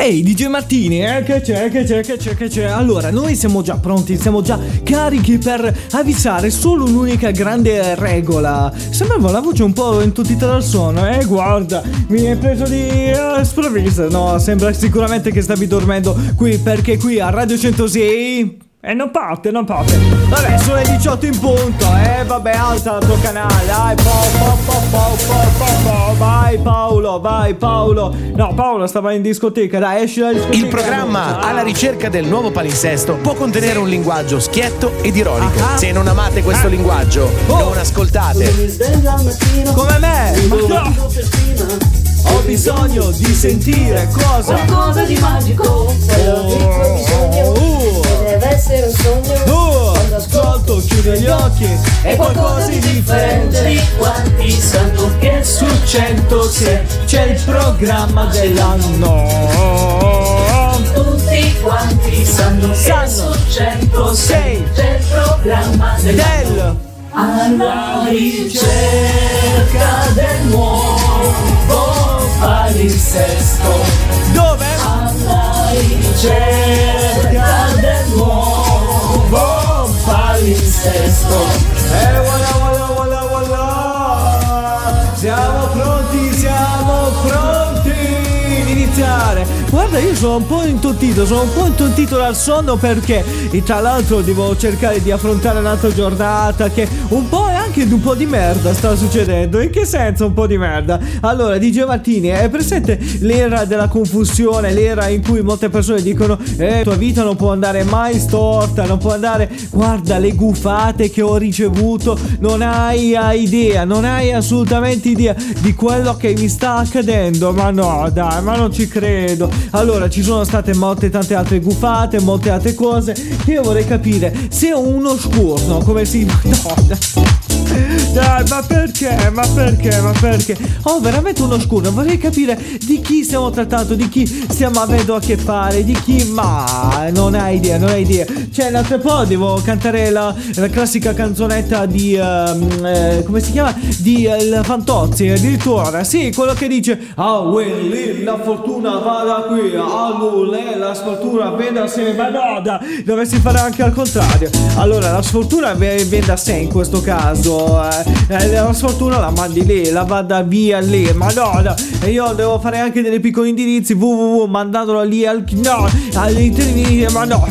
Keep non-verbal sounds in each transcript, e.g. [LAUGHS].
Ehi DJ Martini, eh, che c'è, che c'è, che c'è, che c'è? Allora, noi siamo già pronti, siamo già carichi per avvisare solo un'unica grande regola. Sembrava la voce un po' intuttita dal suono, eh? Guarda, mi è preso di uh, sprovvista. No, sembra sicuramente che stavi dormendo qui, perché qui a Radio 106... E non parte, non parte. Vabbè, sono le 18 in punto. Eh, vabbè, alza il tuo canale. Dai, po, po, po, po, po, po, po. Vai Paolo, vai Paolo. No, Paolo stava in discoteca. Dai, esci dalla discoteca. Il programma alla ricerca del nuovo palinsesto può contenere un linguaggio schietto ed ironico. Ah. Se non amate questo Ah. linguaggio, Oh. non ascoltate. Come me. Ma no. Ho bisogno di sentire cosa. Qualcosa di magico Oh. Essere un sogno Oh, Quando ascolto chiudo gli occhi. È qualcosa di differente Di quanti sanno che Su 106 c'è il programma dell'anno. Tutti quanti sanno che su 106 Sei. C'è il programma dell'anno Del Alla ricerca del nuovo palinsesto dove? Alla ricerca palinsesto E voilà, voilà, voilà, voilà. Siamo pronti, siamo iniziare. Guarda, io sono un po' intontito, sono un po' intontito dal sonno perché e tra l'altro devo cercare di affrontare un'altra giornata che un po' è anche un po' di merda sta succedendo. In che senso un po' di merda? Allora, DJ Martini, è presente l'era della confusione, l'era in cui molte persone dicono eh, tua vita non può andare mai storta, non può andare, guarda le gufate che ho ricevuto, non hai idea, non hai assolutamente idea di quello che mi sta accadendo, ma no, dai, ma non ci credo. Allora, ci sono state molte tante altre gufate, molte altre cose io vorrei capire se uno scurno, come si... [LAUGHS] No, dai, ma perché? Ma perché? Ma perché? Ho veramente uno scuro. Vorrei capire di chi stiamo trattando, di chi stiamo avendo a che fare, di chi. Ma non hai idea, non hai idea. Cioè, l'altro po' devo cantare la, la classica canzonetta di. ehm, eh, come si chiama? Di il Fantozzi, addirittura. Sì, quello che dice: Ah, Willy, la fortuna va da qui. A Lule, la sfortuna viene da sé. Ma no, dovresti fare anche al contrario. Allora, la sfortuna viene da sé in questo caso. eh. Eh, la sfortuna la mandi lì, la vada via lì. Ma no, no. E io devo fare anche dei piccoli indirizzi. www, mandandolo lì al. No, all'interno. Ma no.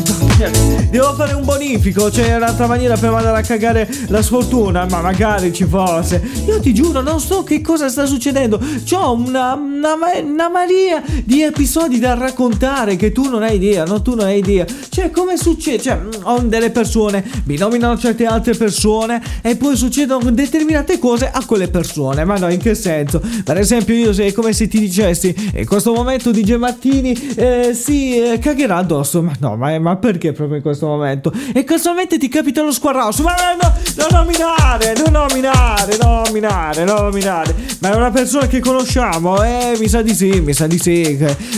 Devo fare un bonifico. C'è un'altra maniera per mandare a cagare la sfortuna. Ma magari ci fosse. Io ti giuro, non so che cosa sta succedendo. C'ho una, una, una marea di episodi da raccontare che tu non hai idea. No, tu non hai idea. Cioè, come succede? Cioè, mm, ho delle persone, mi nominano certe altre persone e poi succedono determinate cose a quelle persone. Ma no, in che senso? Per esempio, io se è come se ti dicessi in questo momento DJ Martini eh, si eh, cagherà addosso. Ma no, ma, ma perché proprio in questo momento? E casualmente ti capita lo squarroso. Ma no, non nominare, non nominare, non nominare, non nominare. Ma è una persona che conosciamo, eh? Mi sa di sì, mi sa di sì.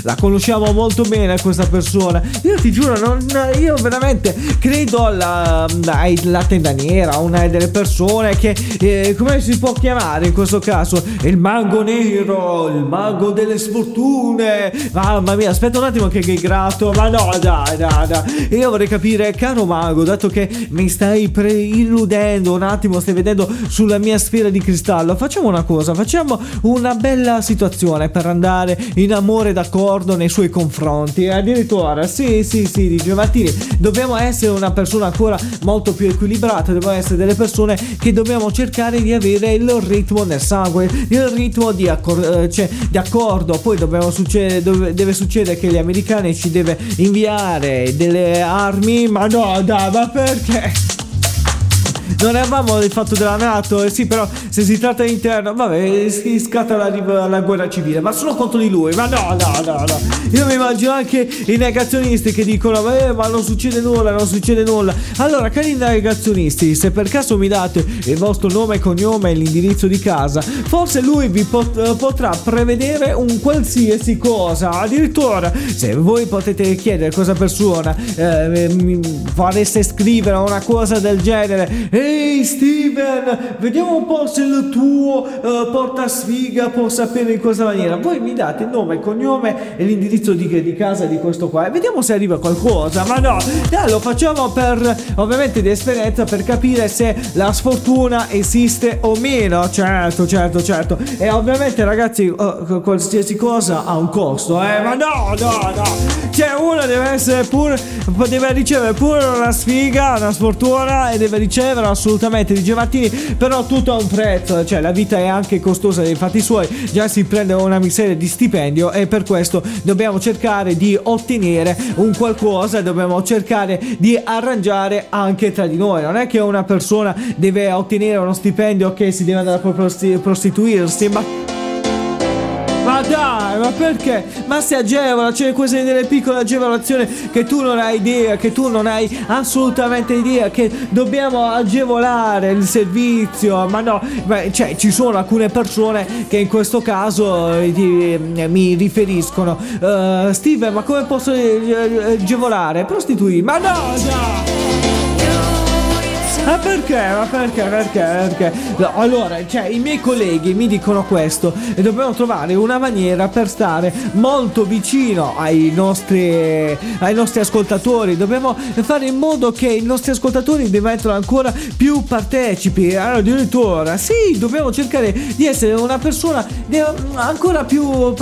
La conosciamo molto bene questa persona. Io ti giuro, non, io veramente credo alla, alla tenda nera, una delle persone che, eh, come si può chiamare in questo caso? Il mago nero, il mago delle sfortune. Mamma mia, aspetta un attimo che che grato. Ma no, dai, dai, dai. Io vorrei capire, caro mago, dato che mi stai pre- illudendo un attimo, stai vedendo sulla mia sfera di cristallo, facciamo una cosa, facciamo una bella situazione per andare in amore d'accordo nei suoi confronti. Addirittura, sì, sì, sì, dice Martini, dobbiamo essere una persona ancora molto più equilibrata, dobbiamo essere delle persone che dobbiamo cercare di avere il ritmo nel sangue, il ritmo di, accor- eh, cioè, di accordo. Poi dobbiamo succedere, dove- deve succedere che gli americani ci deve inviare delle armi, ma no, dai, ma perché? Non avevamo il fatto della Nato, eh sì, però se si tratta di interno, vabbè, si scatta la, la guerra civile, ma sono contro di lui, ma no, no, no, no. Io mi immagino anche i negazionisti che dicono, eh, ma non succede nulla, non succede nulla. Allora, cari negazionisti, se per caso mi date il vostro nome e cognome e l'indirizzo di casa, forse lui vi pot- potrà prevedere un qualsiasi cosa. Addirittura, se voi potete chiedere a questa persona, eh, fareste scrivere una cosa del genere, e Ehi Steven, vediamo un po' se il tuo uh, portasfiga può sapere in questa maniera. Voi mi date il nome, il cognome e l'indirizzo di, di casa di questo qua e vediamo se arriva qualcosa. Ma no, dai, lo facciamo per ovviamente di esperienza per capire se la sfortuna esiste o meno. Certo, certo, certo. E ovviamente ragazzi, uh, qualsiasi cosa ha un costo, eh. Ma no, no, no. Cioè uno deve essere pure, deve ricevere pure una sfiga, una sfortuna e deve ricevere assolutamente di Gevattini, però tutto ha un prezzo, cioè la vita è anche costosa dei fatti suoi, già si prende una miseria di stipendio e per questo dobbiamo cercare di ottenere un qualcosa, dobbiamo cercare di arrangiare anche tra di noi, non è che una persona deve ottenere uno stipendio che si deve andare a prostituirsi, ma dai, ma perché? Ma si agevola, c'è queste delle piccole agevolazioni che tu non hai idea, che tu non hai assolutamente idea, che dobbiamo agevolare il servizio. Ma no, ma, cioè ci sono alcune persone che in questo caso eh, ti, eh, mi riferiscono. Uh, Steve, ma come posso agevolare? Prostituire? Ma no, no! Ma perché? Ma perché? Perché? Perché? Allora, cioè, i miei colleghi mi dicono questo e dobbiamo trovare una maniera per stare molto vicino ai nostri, ai nostri ascoltatori. Dobbiamo fare in modo che i nostri ascoltatori diventino ancora più partecipi. Addirittura, sì, dobbiamo cercare di essere una persona ancora più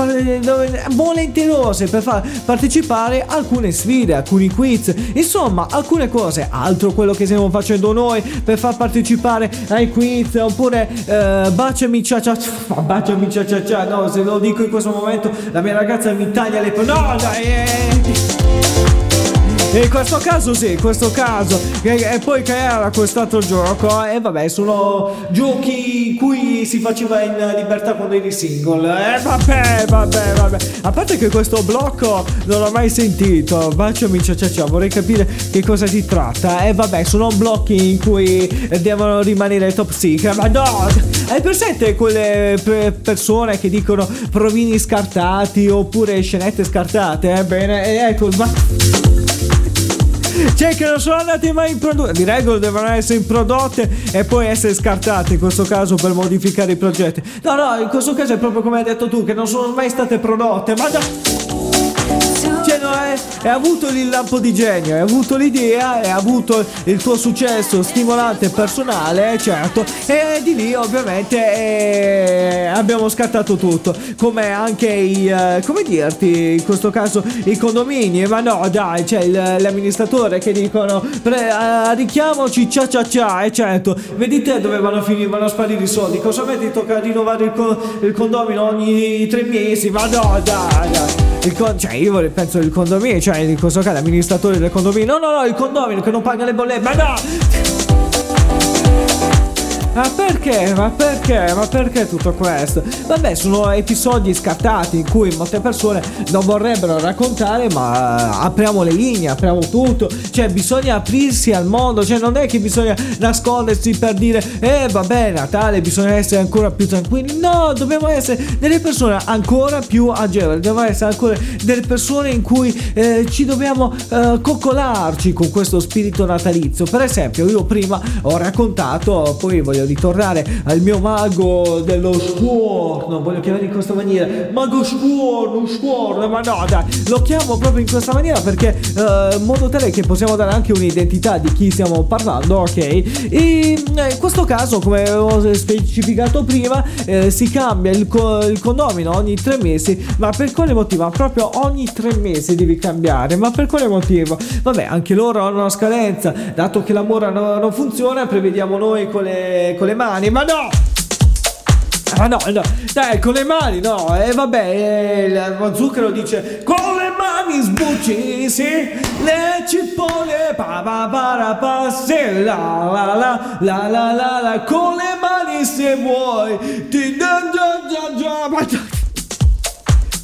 volenterose per far partecipare alcune sfide, alcuni quiz, insomma, alcune cose. Altro quello che stiamo facendo noi noi per far partecipare ai quiz oppure eh, baciami cia cia cia [LAUGHS] baciami cia cia cia no se lo dico in questo momento la mia ragazza mi taglia le no dai eh. In questo caso sì, in questo caso. E, poi che era quest'altro gioco? E vabbè, sono giochi in cui si faceva in libertà quando eri single. E vabbè, vabbè, vabbè. A parte che questo blocco non l'ho mai sentito. Baciami, ciao ciao ciao, vorrei capire che cosa si tratta. E vabbè, sono blocchi in cui devono rimanere top secret. Ma no! Hai presente quelle persone che dicono provini scartati oppure scenette scartate? Ebbene, ecco, ma... Cioè che non sono andate mai in produzione. Di regola devono essere prodotte e poi essere scartate in questo caso per modificare i progetti. No, no, in questo caso è proprio come hai detto tu, che non sono mai state prodotte. Ma no! Cioè, è avuto il lampo di genio, hai avuto l'idea, hai avuto il tuo successo stimolante personale, certo, e di lì ovviamente eh, abbiamo scattato tutto, come anche i, eh, come dirti, in questo caso i condomini, ma no dai, c'è il, l'amministratore che dicono pre, uh, richiamoci cia cia cia, e certo, vedi te dove vanno a finire, vanno a sparire i soldi, cosa mi ti tocca rinnovare il, co- il condomino ogni tre mesi, ma no dai, dai. Il con- cioè io penso il condominio, cioè in questo caso l'amministratore del condominio. No, no, no, il condominio che non paga le bollette. Ma no! Ma perché? Ma perché? Ma perché tutto questo? Vabbè, sono episodi scartati in cui molte persone non vorrebbero raccontare, ma apriamo le linee, apriamo tutto. Cioè, bisogna aprirsi al mondo. Cioè, non è che bisogna nascondersi per dire, eh, vabbè, Natale, bisogna essere ancora più tranquilli. No, dobbiamo essere delle persone ancora più agevoli. Dobbiamo essere ancora delle persone in cui eh, ci dobbiamo eh, coccolarci con questo spirito natalizio. Per esempio, io prima ho raccontato, poi voglio ritornare al mio mago dello scuorno, voglio chiamare in questa maniera, mago scuorno, scuorno, ma no dai, lo chiamo proprio in questa maniera perché uh, in modo tale che possiamo dare anche un'identità di chi stiamo parlando, ok? E eh, in questo caso, come ho specificato prima, eh, si cambia il, co- il condomino ogni tre mesi, ma per quale motivo? Proprio ogni tre mesi devi cambiare, ma per quale motivo? Vabbè, anche loro hanno una scadenza, dato che l'amore no, non funziona, prevediamo noi con le con le mani, ma no! Ma no, no, dai, con le mani, no, e eh, vabbè, eh, zucchero dice con le mani sbucci, sì, le cipolle, pa pa pa pa, sì, la la la, la la la la, con le mani se vuoi, ti da già già già, ma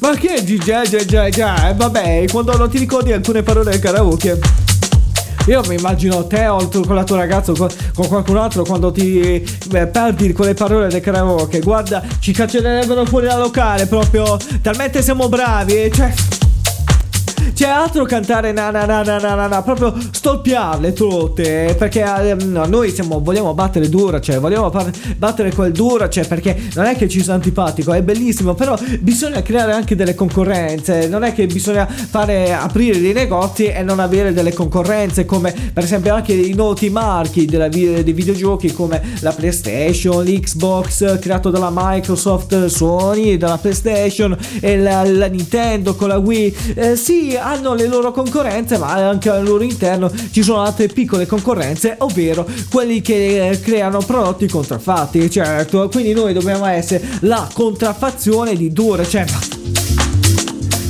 ma che già già già già, vabbè, quando non ti ricordi alcune parole del karaoke. Io mi immagino te o con la tua ragazza o con, con qualcun altro quando ti beh, perdi quelle parole del karaoke. Guarda, ci caccerebbero fuori dal locale proprio. Talmente siamo bravi, cioè C'è altro cantare na na na na na na, na proprio stolpiarle tutte, perché eh, no, noi siamo, vogliamo battere dura, cioè vogliamo par- battere quel dura, cioè perché non è che ci sia antipatico, è bellissimo, però bisogna creare anche delle concorrenze, non è che bisogna fare aprire dei negozi e non avere delle concorrenze come per esempio anche i noti marchi della, dei videogiochi come la PlayStation, l'Xbox creato dalla Microsoft, Sony, dalla PlayStation e la, la Nintendo con la Wii. Eh, sì, hanno le loro concorrenze, ma anche al loro interno ci sono altre piccole concorrenze, ovvero quelli che eh, creano prodotti contraffatti, certo. Quindi noi dobbiamo essere la contraffazione di dure, cioè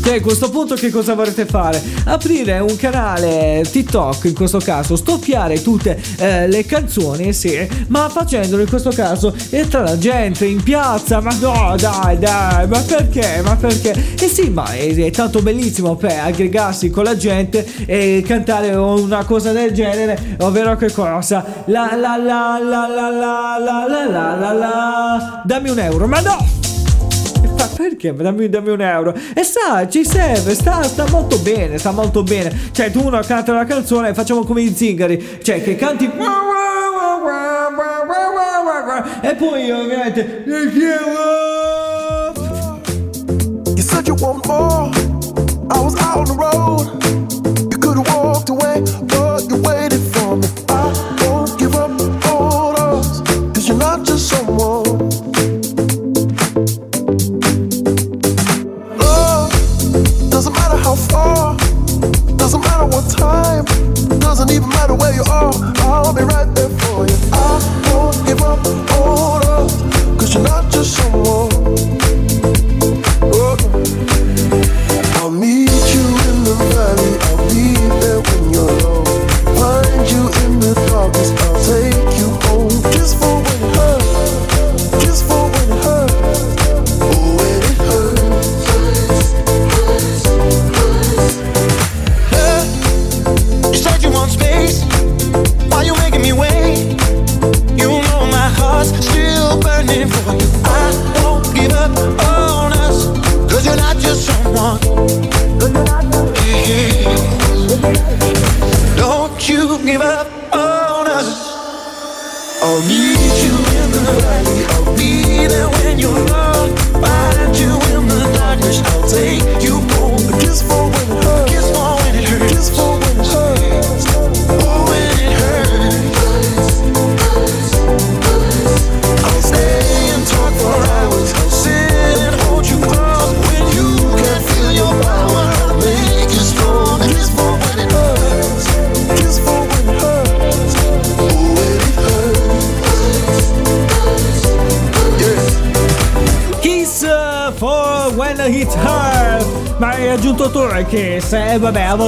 cioè, a questo punto che cosa vorrete fare? Aprire un canale TikTok in questo caso, stoppiare tutte eh, le canzoni, sì, ma facendolo in questo caso tra la gente in piazza, ma no, dai, dai, ma perché? Ma perché? E sì, ma è, è tanto bellissimo per aggregarsi con la gente e cantare una cosa del genere, ovvero che cosa? La la la la la la la la la la la dammi un euro, ma no! Perché? Dammi, dammi, un euro. E sa, ci serve, sta, sta, molto bene, sta molto bene. Cioè, tu uno canta una canzone e facciamo come i zingari. Cioè, che canti. E poi ovviamente. You said you want more. I was out on the road. You could have walked away, but you waited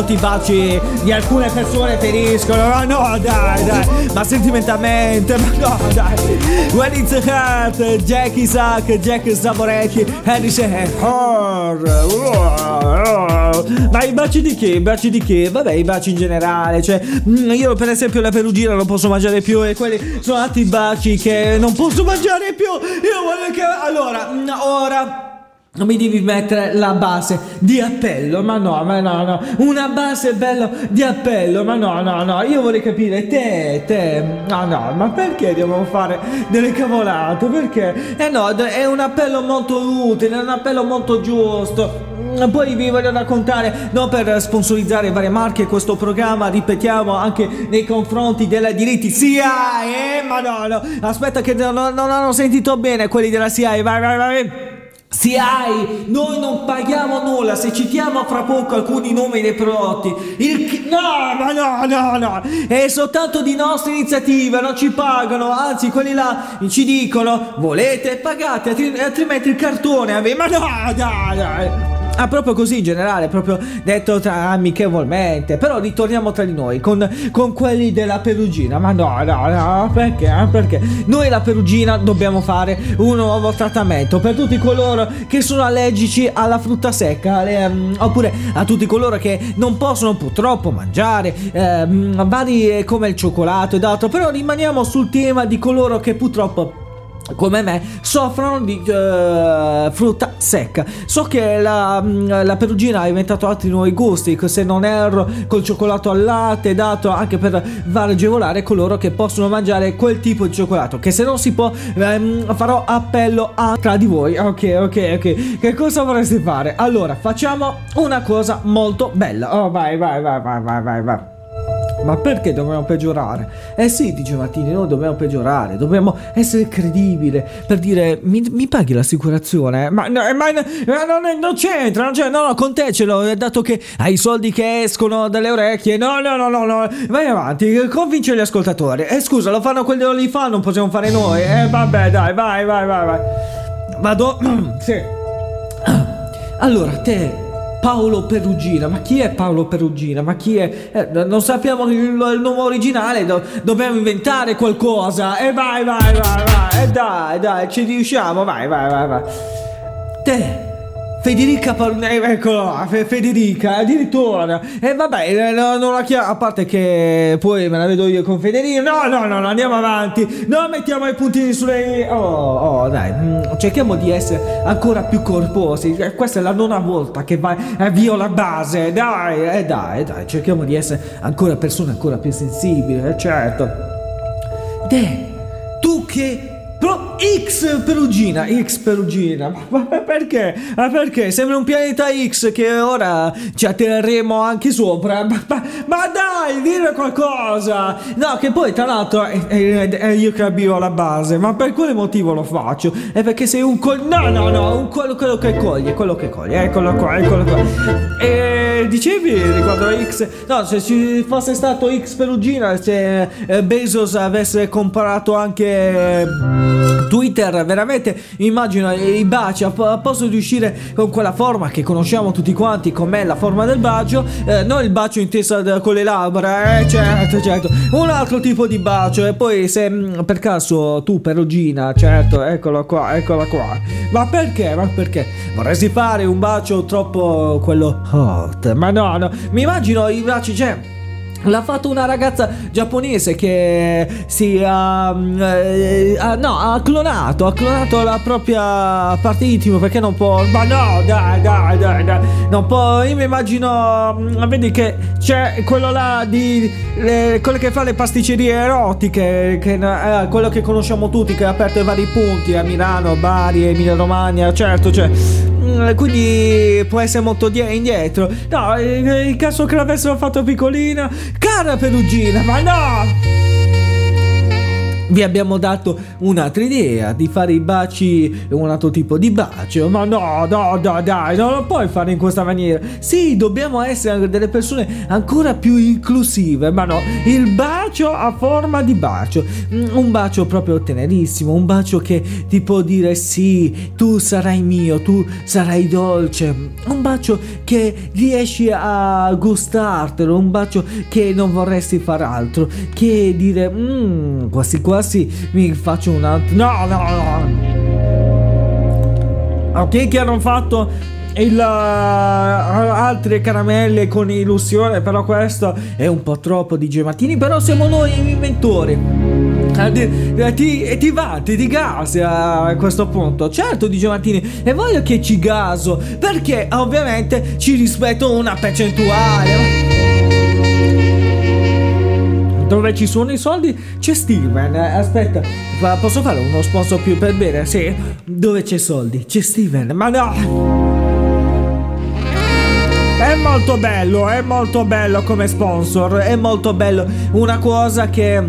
a volte i baci di alcune persone feriscono. Ma no dai dai. Ma sentimentalmente, ma no dai. When it's hurt, Jack Isaac, Jack Zaborecki, Harris e Ma i baci di che? I baci di che? Vabbè, i baci in generale. Cioè, mm, io per esempio la perugina non posso mangiare più. E quelli sono altri baci che non posso mangiare più. Io voglio che. Allora, mm, ora. Mi devi mettere la base di appello, ma no, ma no, no, una base bella di appello, ma no, no, no, io vorrei capire, te, te, no, no, ma perché dobbiamo fare delle cavolate? Perché? Eh no, è un appello molto utile, è un appello molto giusto. Poi vi voglio raccontare, non per sponsorizzare varie marche, questo programma, ripetiamo, anche nei confronti della diritti SIA, eh, ma no, no, aspetta che non, non hanno sentito bene quelli della SIA, vai, vai, vai. SIAI, noi non paghiamo nulla se citiamo fra poco alcuni nomi dei prodotti. Il... No, ma no, no, no, è soltanto di nostra iniziativa, non ci pagano, anzi quelli là ci dicono volete pagate, altrimenti il cartone. Ma no, dai, dai. Ah, proprio così in generale, proprio detto tra amichevolmente. Però ritorniamo tra di noi con, con quelli della Perugina. Ma no, no, no, perché? Perché noi la Perugina dobbiamo fare un nuovo trattamento per tutti coloro che sono allergici alla frutta secca, alle, um, oppure a tutti coloro che non possono purtroppo mangiare um, vari come il cioccolato ed altro. Però rimaniamo sul tema di coloro che purtroppo come me soffrono di uh, frutta secca. So che la, mm, la, Perugina ha inventato altri nuovi gusti, se non erro col cioccolato al latte, dato anche per far agevolare coloro che possono mangiare quel tipo di cioccolato. Che se non si può, ehm, farò appello a tra di voi. Ok, ok, ok. Che cosa vorreste fare? Allora, facciamo una cosa molto bella. Oh, vai, vai, vai, vai, vai, vai. vai. Ma perché dobbiamo peggiorare? Eh sì, dice Martini, noi dobbiamo peggiorare, dobbiamo essere credibili per dire mi, mi paghi l'assicurazione? Ma, no, ma, ma non, non, c'entra, non c'entra, no, no, con te ce l'ho, dato che hai i soldi che escono dalle orecchie, no, no, no, no, no, vai avanti, convince gli ascoltatori. Eh scusa, lo fanno quelli che li fanno, non possiamo fare noi, eh vabbè dai, vai, vai, vai, vai. Vado, [CLEARS THROAT] sì. [CLEARS THROAT] Allora, te Paolo Perugina, ma chi è Paolo Perugina? Ma chi è? Eh, non sappiamo il, il nome originale, do, dobbiamo inventare qualcosa. E vai, vai, vai, vai, e dai, dai, ci riusciamo, vai, vai, vai, vai. Te, Federica Parnelli, eh, eccolo Federica, addirittura. E eh, vabbè, eh, non la chiamo, a parte che poi me la vedo io con Federica. No, no, no, no andiamo avanti. Non mettiamo i puntini sulle... Oh, oh, dai, mm, cerchiamo di essere ancora più corposi. Questa è la nona volta che vai via la base. Dai, eh, dai, dai, cerchiamo di essere ancora persone ancora più sensibili, certo. Deh, tu che Pro X Perugina, X Perugina, ma, perché? Ma perché? Sembra un pianeta X che ora ci atterremo anche sopra. Ma, ma, ma dai, dire qualcosa! No, che poi tra l'altro è, è, è, io che avvio la base, ma per quale motivo lo faccio? È perché sei un col... No, no, no, un quello, quello che coglie, quello che coglie, eccolo qua, eccolo qua. E dicevi riguardo X... No, se ci fosse stato X Perugina, se eh, Bezos avesse comprato anche... Twitter veramente immagino i baci a, posto di uscire con quella forma che conosciamo tutti quanti com'è la forma del bacio? Eh, non il bacio in testa con le labbra eh, certo certo. Un altro tipo di bacio e poi se mm, per caso tu perugina certo eccolo qua eccola qua. Ma perché ma perché? Vorresti fare un bacio troppo quello hot? Ma no no mi immagino i baci cioè L'ha fatto una ragazza giapponese che si ha, eh, ha, no, ha clonato, ha clonato la propria parte intima perché non può, ma no, dai, dai, dai, dai, non può, io mi immagino, mm, vedi che c'è quello là di, le, quello che fa le pasticcerie erotiche, che, eh, quello che conosciamo tutti, che ha aperto i vari punti a Milano, Bari, Emilia Romagna, certo, cioè Mm, quindi può essere molto die- indietro. No, in caso che l'avessero fatto piccolina, cara Perugina, ma no! Vi abbiamo dato un'altra idea di fare i baci un altro tipo di bacio. Ma no no no dai non lo puoi fare in questa maniera. Sì dobbiamo essere delle persone ancora più inclusive ma no il bacio a forma di bacio. Mm, un bacio proprio tenerissimo un bacio che ti può dire sì tu sarai mio tu sarai dolce. Un bacio che riesci a gustartelo un bacio che non vorresti far altro che dire mmm quasi quasi quasi mi faccio un altro. No, no, no. Ok, che hanno fatto il, uh, altre caramelle con illusione, però questo è un po' troppo di Gematini. Però siamo noi gli inventori. Eh, eh, ti, ti va, ti gas a questo punto. Certo, di Martini, e voglio che ci gaso perché ovviamente ci rispetto una percentuale dove ci sono i soldi c'è Steven. Aspetta, posso fare uno sponsor più per bere? Sì. Dove c'è soldi? C'è Steven. Ma no! È molto bello, è molto bello come sponsor, è molto bello. Una cosa che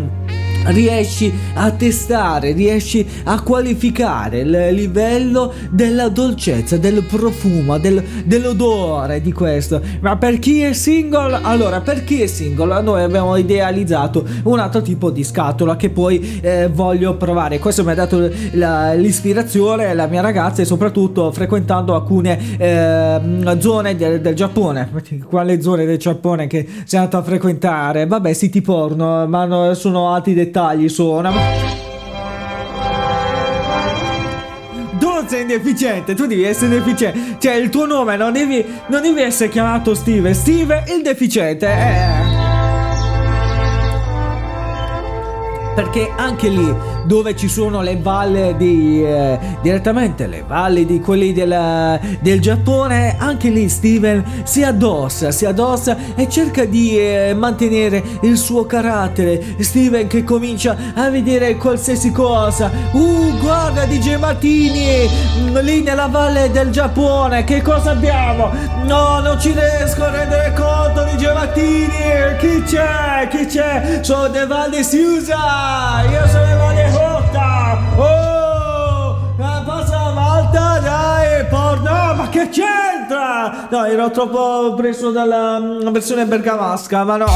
riesci a testare, riesci a qualificare il livello della dolcezza, del profumo, del, dell'odore di questo. Ma per chi è single, allora per chi è single, noi abbiamo idealizzato un altro tipo di scatola che poi eh, voglio provare. Questo mi ha dato la, l'ispirazione, la mia ragazza e soprattutto frequentando alcune eh, zone del, del Giappone. Quale zone del Giappone che sei andato a frequentare? Vabbè, siti porno, ma sono altri dettagli dettagli suona. Tu sei inefficiente, tu devi essere deficiente. Cioè, il tuo nome non devi, non devi essere chiamato Steve. Steve il deficiente. Eh. perché anche lì dove ci sono le valli di eh, direttamente le valli di quelli del, del, Giappone anche lì Steven si addossa si addossa e cerca di eh, mantenere il suo carattere. Steven che comincia a vedere qualsiasi cosa. Uh guarda DJ Martini mm, lì nella valle del Giappone. Che cosa abbiamo? No non ci riesco a rendere conto DJ Martini. Chi c'è? Chi c'è? Sono dei valli si io sono le Hota! Porno! Ma che c'entra? No, ero troppo preso dalla mm, versione bergamasca, ma no!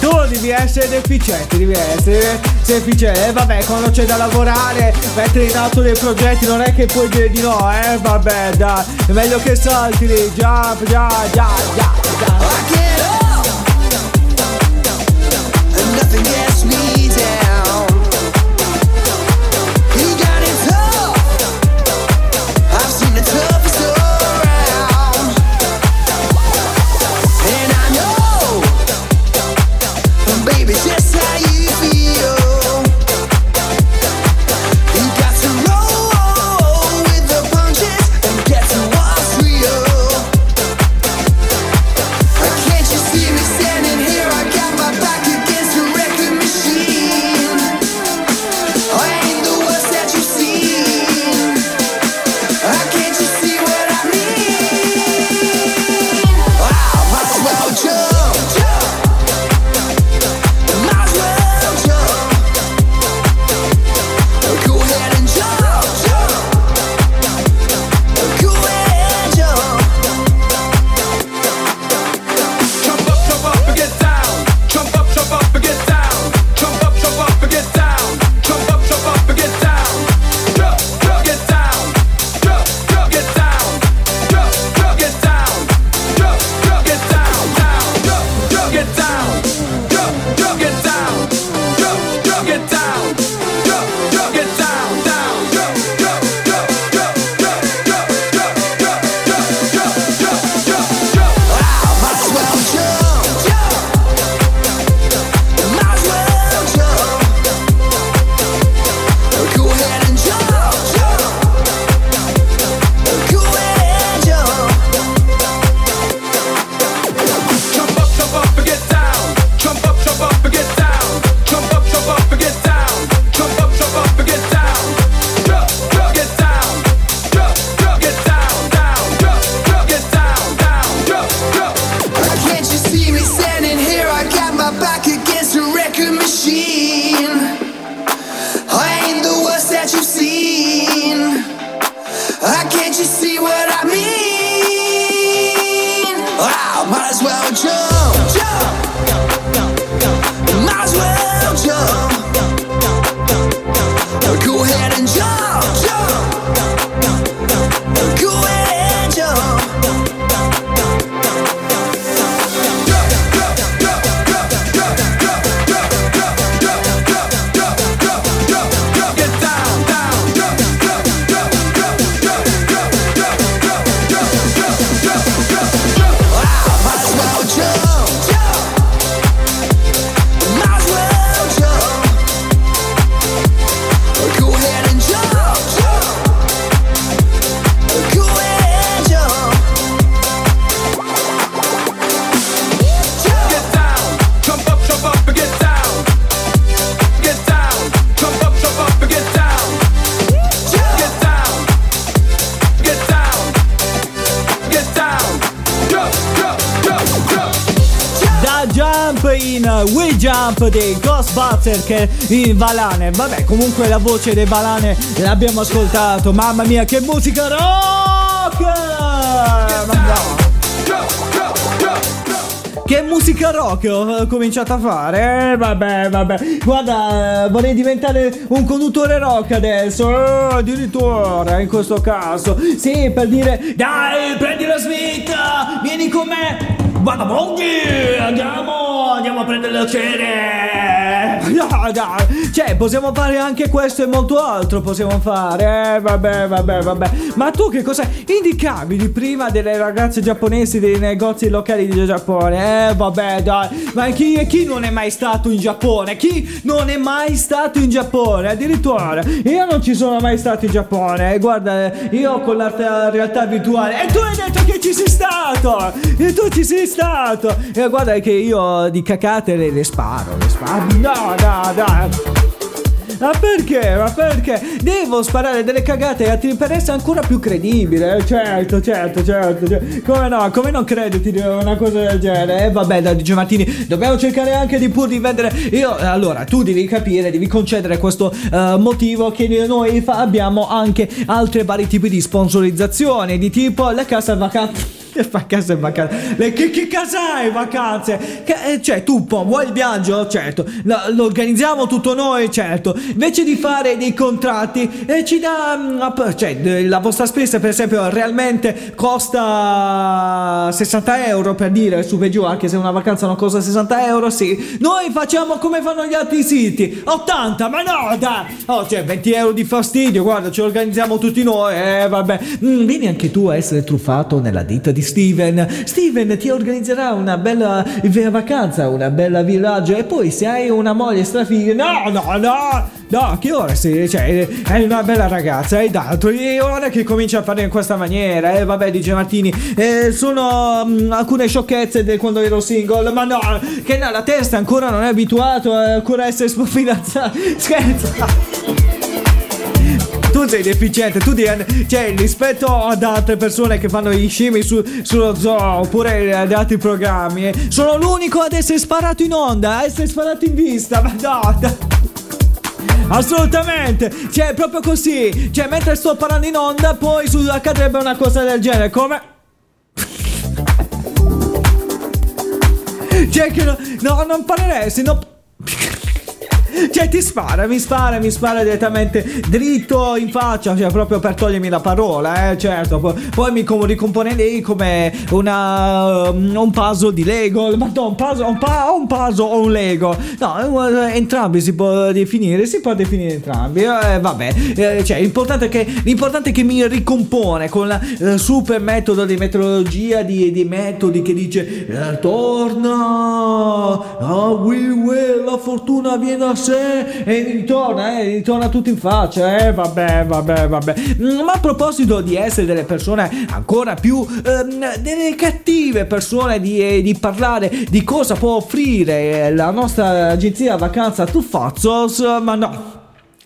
Tu devi essere deficiente, devi essere efficiente. Eh, vabbè, quando c'è da lavorare, mettere in atto dei progetti, non è che puoi dire di no, eh? Vabbè, dai, è meglio che salti lì, jump, già, già, già, già. Dei Ghostbusters che in Valane. Vabbè, comunque la voce dei Valane l'abbiamo ascoltato. Mamma mia, che musica rock! Che musica rock ho cominciato a fare? Eh, vabbè, vabbè. Guarda, eh, vorrei diventare un conduttore rock adesso. Eh, addirittura in questo caso. Sì, per dire, dai, prendi la smitta, vieni con me. Vada, andiamo andiamo a prendere le cene. Cioè, possiamo fare anche questo e molto altro. Possiamo fare. Eh, vabbè, vabbè, vabbè. Ma tu che cosa indicavi prima delle ragazze giapponesi dei negozi locali di Giappone? Eh, vabbè, dai. Ma chi, chi non è mai stato in Giappone? Chi non è mai stato in Giappone? Addirittura, io non ci sono mai stato in Giappone. Guarda, io con la realtà virtuale. E tu hai detto che ci sei stato! E tu ci sei stato! E guarda che io di cacate le, le sparo, le sparo. No, no, no. Ma perché? Ma perché? Devo sparare delle cagate per essere ancora più credibile. Certo, certo, certo, certo. Come no? Come non crederti di una cosa del genere? E eh, vabbè, da DJ Martini, dobbiamo cercare anche di pur di vendere. Io, allora, tu devi capire, devi concedere questo uh, motivo che noi fa, abbiamo anche altri vari tipi di sponsorizzazione, di tipo la casa vacanza [LAUGHS] vacanze e vacanze. Le, che, che casa hai vacanze? Che, eh, cioè, tu vuoi il viaggio? Certo. Lo, lo, organizziamo tutto noi? Certo. Invece di fare dei contratti, eh, ci dà. Mm, cioè, la vostra spesa, per esempio, realmente costa 60 euro per dire su e giù, anche se una vacanza non costa 60 euro, sì. Noi facciamo come fanno gli altri siti: 80, ma no, dai! Oh, cioè, 20 euro di fastidio, guarda, ci organizziamo tutti noi. Eh, vabbè. Mm, vieni anche tu a essere truffato nella ditta di Steven. Steven ti organizzerà una bella vacanza, una bella villaggio e poi se hai una moglie strafiga, no, no, no, no, che ora sei, cioè, è una bella ragazza ed altro, e ora che comincia a fare in questa maniera, e eh, vabbè, dice Martini, eh, sono mh, mm, alcune sciocchezze di quando ero single, ma no, che no, la testa ancora non è abituato a ancora essere sfidanzato, [LAUGHS] scherzo tu sei deficiente, tu devi, cioè rispetto ad altre persone che fanno i scemi su, sullo zoo oppure ad altri programmi, eh, sono l'unico ad essere sparato in onda, a essere sparato in vista, [LAUGHS] ma no. Assolutamente, cioè proprio così, cioè mentre sto parlando in onda poi su, accadrebbe una cosa del genere, come... [LAUGHS] Cioè che no, no non parleresti, no... Cioè ti spara, mi spara, mi spara direttamente dritto in faccia, cioè proprio per togliermi la parola, eh, certo. Poi, poi mi ricompone lei come una, um, un puzzle di Lego, ma no, un puzzle, un, pa- un puzzle o un Lego. No, eh, entrambi si può definire, si può definire entrambi. Eh, vabbè, eh, cioè l'importante è, che, l'importante è che mi ricompone con eh, super metodo di metodologia, di, di metodi che dice eh, torna, oh, we will, la fortuna viene a sé e ritorna, eh, ritorna tutto in faccia, eh, vabbè, vabbè, vabbè. Mm, ma a proposito di essere delle persone ancora più, ehm, delle cattive persone, di, eh, di, parlare di cosa può offrire la nostra agenzia vacanza Tuffazos, ma no.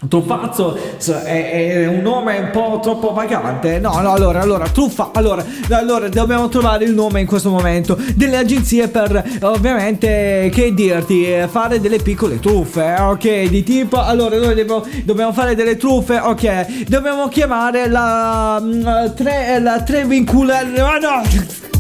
Truffazzo è, è, un nome un po' troppo vagante. No, no, allora, allora, truffa. Allora, allora, dobbiamo trovare il nome in questo momento delle agenzie per ovviamente che dirti, fare delle piccole truffe. Ok, di tipo, allora, noi dobbiamo, dobbiamo fare delle truffe. Ok, dobbiamo chiamare la, la mm, tre, la tre vinculare. Ma no!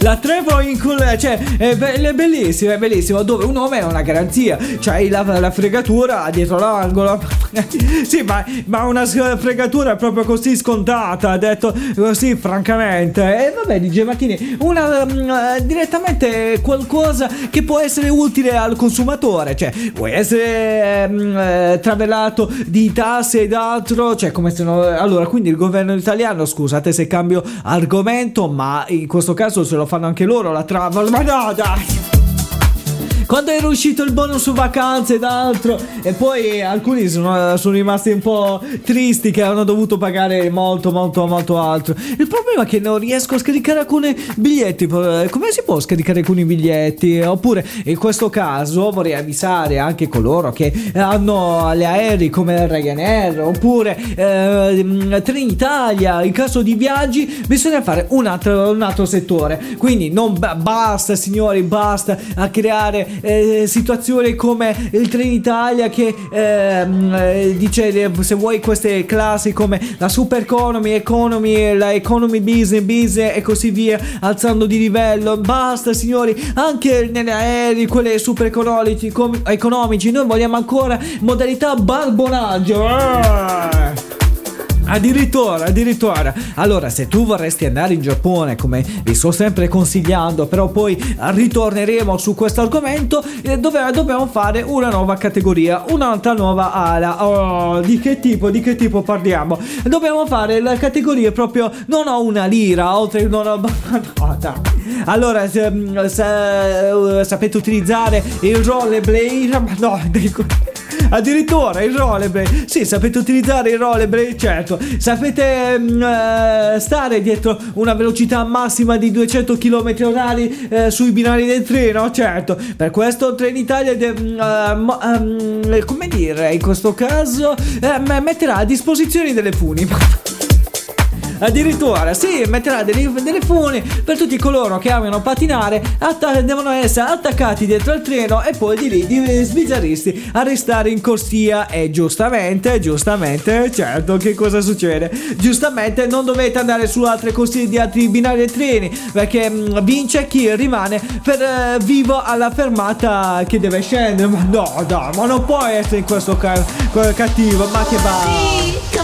La Trevo in culo, cioè, è, be- è bellissimo, è bellissimo. Dove un nome è una garanzia. C'hai la, la fregatura dietro l'angolo. [LAUGHS] sì, ma, ma, una fregatura proprio così scontata. Ha detto così, francamente. E vabbè, dice Martini, una uh, direttamente qualcosa che può essere utile al consumatore. Cioè, vuoi essere um, travellato di tasse ed altro? Cioè, come se no. Allora, quindi il governo italiano, scusate se cambio argomento, ma in questo caso se lo fanno anche loro la travel. Ma no, dai! Quando era uscito il bonus su vacanze ed altro e poi alcuni sono, sono, rimasti un po' tristi che hanno dovuto pagare molto molto molto altro. Il problema è che non riesco a scaricare alcuni biglietti come si può scaricare alcuni biglietti? Oppure in questo caso vorrei avvisare anche coloro che hanno le aerei come Ryanair oppure eh, Trenitalia. In caso di viaggi bisogna fare un altro, un altro settore. Quindi non basta signori basta a creare eh, situazioni come il Trenitalia che ehm, eh, dice se vuoi queste classi come la super economy, economy, la economy business, business e così via, alzando di livello. Basta signori, anche nelle aerei, quelle super economici, economici noi vogliamo ancora modalità barbonaggio. Ah! Addirittura, addirittura. Allora, se tu vorresti andare in Giappone, come vi sto sempre consigliando, però poi ritorneremo su questo argomento, eh, dove dobbiamo fare una nuova categoria, un'altra nuova ala. Oh, di che tipo, di che tipo parliamo? Dobbiamo fare la categoria proprio non ho una lira, oltre non ho [LAUGHS] dai. Allora, se, se, sapete utilizzare il rollerblade, [LAUGHS] no, dico Addirittura il rollerblade. Sì, sapete utilizzare il rollerblade, certo. Sapete uh, stare dietro una velocità massima di 200 km orari uh, sui binari del treno, certo. Per questo Trenitalia, de- uh, um, come dire, in questo caso, metterà a disposizione delle funi. Addirittura, sì, metterà delle, delle funi per tutti coloro che amano patinare, atta- devono essere attaccati dietro al treno e poi di lì, di sbizzarristi, a restare in corsia. E giustamente, giustamente, certo, che cosa succede? Giustamente non dovete andare su altre corsie di altri binari e treni, perché mh, mm, vince chi rimane per uh, vivo alla fermata che deve scendere. Ma no, no, ma non può essere in questo ca- cattivo, ma che va.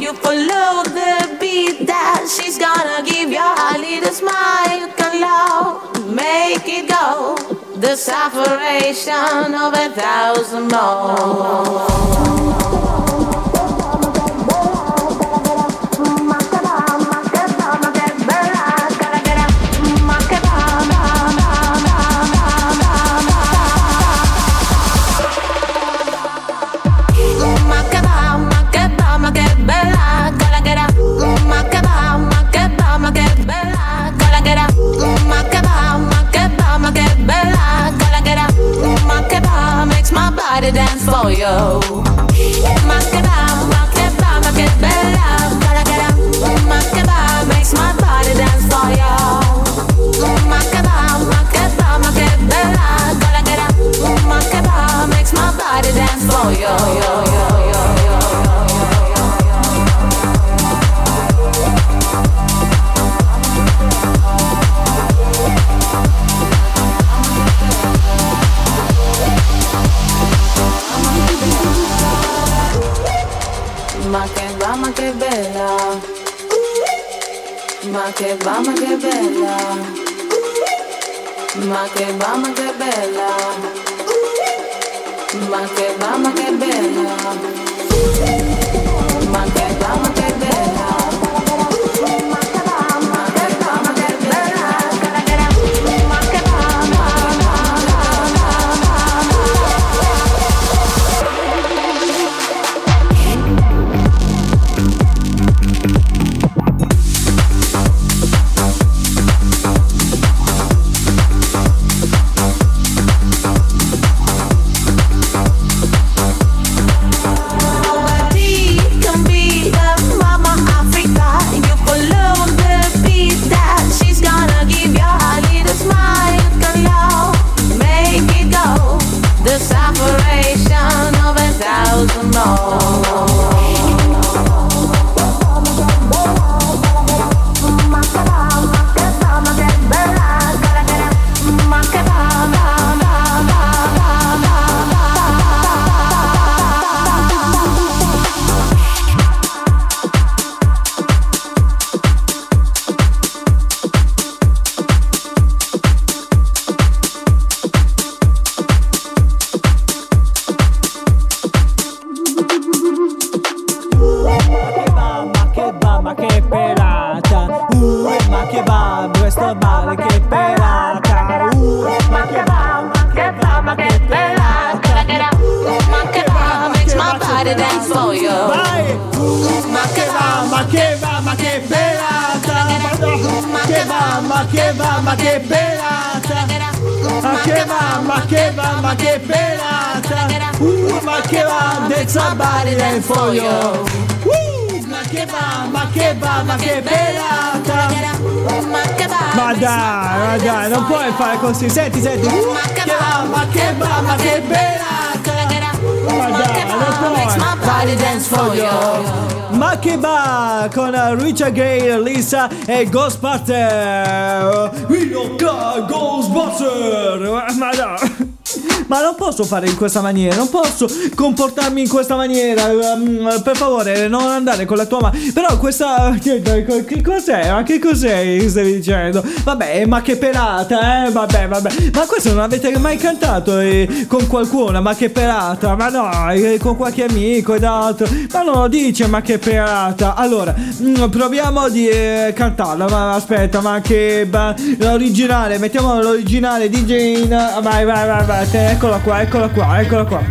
You follow the beat that she's gonna give you a little smile. You can love, make it go. The separation of a thousand more. For you. makes Ma che va, ma che bella. Ma che va, ma che bella. Ma che va, ma che bella. Così, senti, senti. Uh, che va, ma che va, ma che bella. Ma che va con Richard Gale, Lisa e Ghostbuster. Got Ghostbuster. Ma no. Ma non posso fare in questa maniera, non posso comportarmi in questa maniera. ehm, per favore, non andare con la tua mano. Però questa. [LAUGHS] Che, cos'è? Ma che cos'è stavi dicendo? Vabbè, ma che pelata, eh? Vabbè, vabbè. Ma questo non avete mai cantato eh, con qualcuno? Ma che pelata? Ma no, eh, con qualche amico ed altro. Ma non lo dice, ma che pelata. Allora, mm, proviamo di eh, cantarla. Ma aspetta, ma che. ba- l'originale, mettiamo l'originale di Jane. Vai, vai, vai, vai. te- Eccola qua, eccola qua, eccola qua.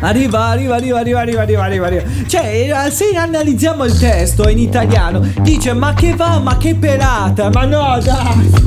Arriva, arriva, arriva, arriva, arriva, arriva, arriva, arriva. Cioè, eh, se analizziamo il testo in italiano, dice ma che va, ma che pelata, ma no, dai.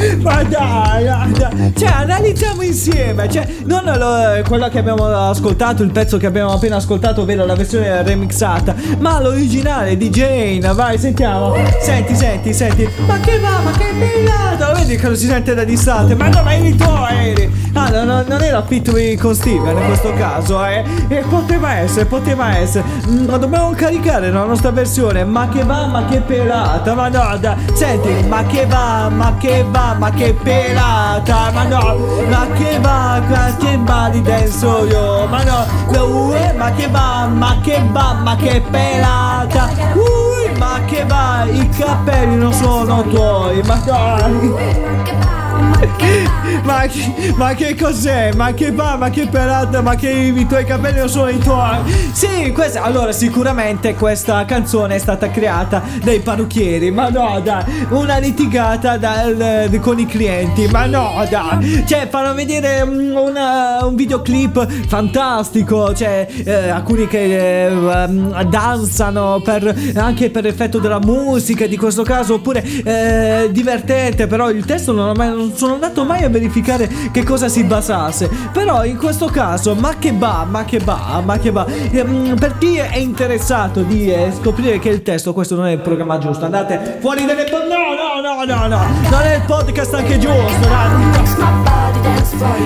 [LAUGHS] Ma dai, dai. Cioè, analizziamo insieme. Cioè, non lo- quello che abbiamo ascoltato, il pezzo che abbiamo appena ascoltato, ovvero la versione remixata, ma l'originale di Jane. Vai, sentiamo. Senti, senti, senti. Ma che va, ma che pelata. Vedi che lo si sente da distante? Ma dove eri tu, eri? Ah, no, no, non era Pitbull con Steven in questo caso, eh. E poteva essere, poteva essere. Mm, Ma dobbiamo caricare la nostra versione. Ma che va, ma che pelata. Ma no, dai. Senti, ma che va, ma che va, ma che pelata. Ma no, ma che va, ma che va di denso io. Ma no, no, eh, ma che va, ma che va, ma che pelata. Ui, ma che va, i capelli non sono tuoi. Ma dai. Ma che, ma che cos'è? Ma che va? Ma che pelata? Ma che i tuoi capelli non sono i tuoi? Sì, questa, allora sicuramente questa canzone è stata creata dai parrucchieri. Ma no, dai, una litigata dal- con i clienti. Ma no, dai, cioè fanno vedere una- un videoclip fantastico. Cioè, eh, alcuni che eh, danzano per, anche per effetto della musica di questo caso, oppure eh, divertente. Però il testo non, mai- sono andato mai a verificare che cosa si basasse. Però in questo caso, ma che va, ma che va, ma che va. Ehm, Per chi è interessato di eh, scoprire che il testo, questo non è il programma giusto. Andate fuori dalle. po- No, no, no, no, no. Non è il podcast anche giusto. dai.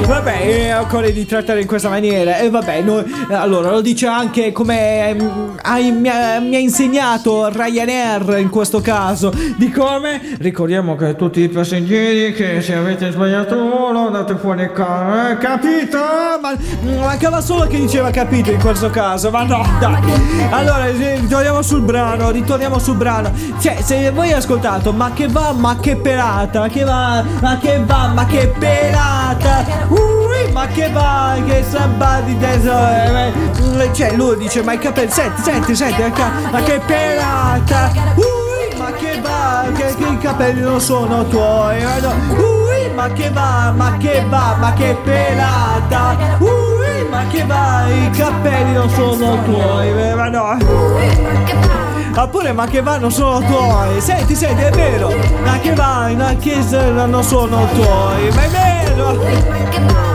Vabbè, eh, ancora di trattare in questa maniera. E vabbè, noi, eh, allora lo dice anche come ehm, mi, ha, mi ha insegnato Ryanair in questo caso. Di come? Ricordiamo che tutti i passeggeri che se avete sbagliato volo andate fuori ca- eh, capito? Ma mancava solo che diceva capito in questo caso. Ma no, dai. Allora, eh, ritorniamo sul brano, ritorniamo sul brano. Cioè, se voi ascoltato, ma che va, ma che pelata, ma che va, ma che va, ma che pelata. Ui, ma che va, che eh, eh, Cioè, lui dice, ma i capelli, senti, senti, senti, ma che pelata. Ui, ma che va, che, che i capelli non sono tuoi. Ui, ma che va, ma che va, ma che pelata. Ui, ma che va, i capelli non sono tuoi. Ma no. Ma pure ma che va non sono tuoi. Senti senti è vero. Ma che va ma che non sono tuoi. Ma è vero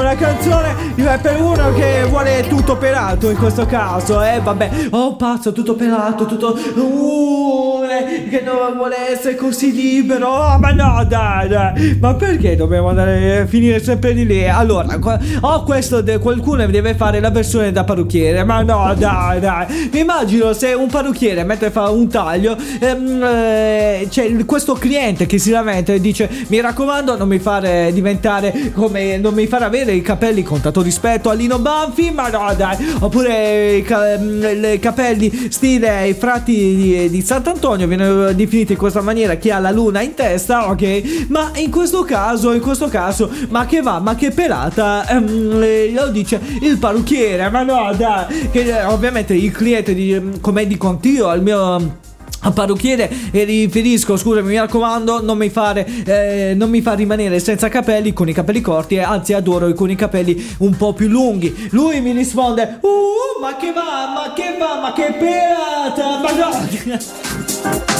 una canzone per uno che vuole tutto pelato in questo caso, eh vabbè, oh pazzo, tutto pelato, tutto... Uh, eh, che non vuole essere così libero, oh, ma no dai, dai, ma perché dobbiamo andare a finire sempre di lì? Allora, qua- oh questo, de- qualcuno deve fare la versione da parrucchiere, ma no dai, dai, mi immagino se un parrucchiere mentre fa un taglio, ehm, eh, c'è questo cliente che si lamenta e dice, mi raccomando non mi fare diventare come, non mi far avere i capelli con tanto rispetto a Lino Banfi, ma no dai, oppure i, ca- i capelli stile i frati di, di Sant'Antonio viene definito in questa maniera chi ha la luna in testa, ok? Ma in questo caso, in questo caso, ma che va, ma che pelata, ehm, eh, lo dice il parrucchiere, ma no dai, che eh, ovviamente il cliente di, come dico anch'io al mio a parrucchiere e riferisco, scusami, mi raccomando, non mi fare eh, non mi fa rimanere senza capelli con i capelli corti, e anzi adoro con i capelli un po' più lunghi. Lui mi risponde: "Uh, ma che va, ma che va, ma che pelata, ma no!" [LAUGHS]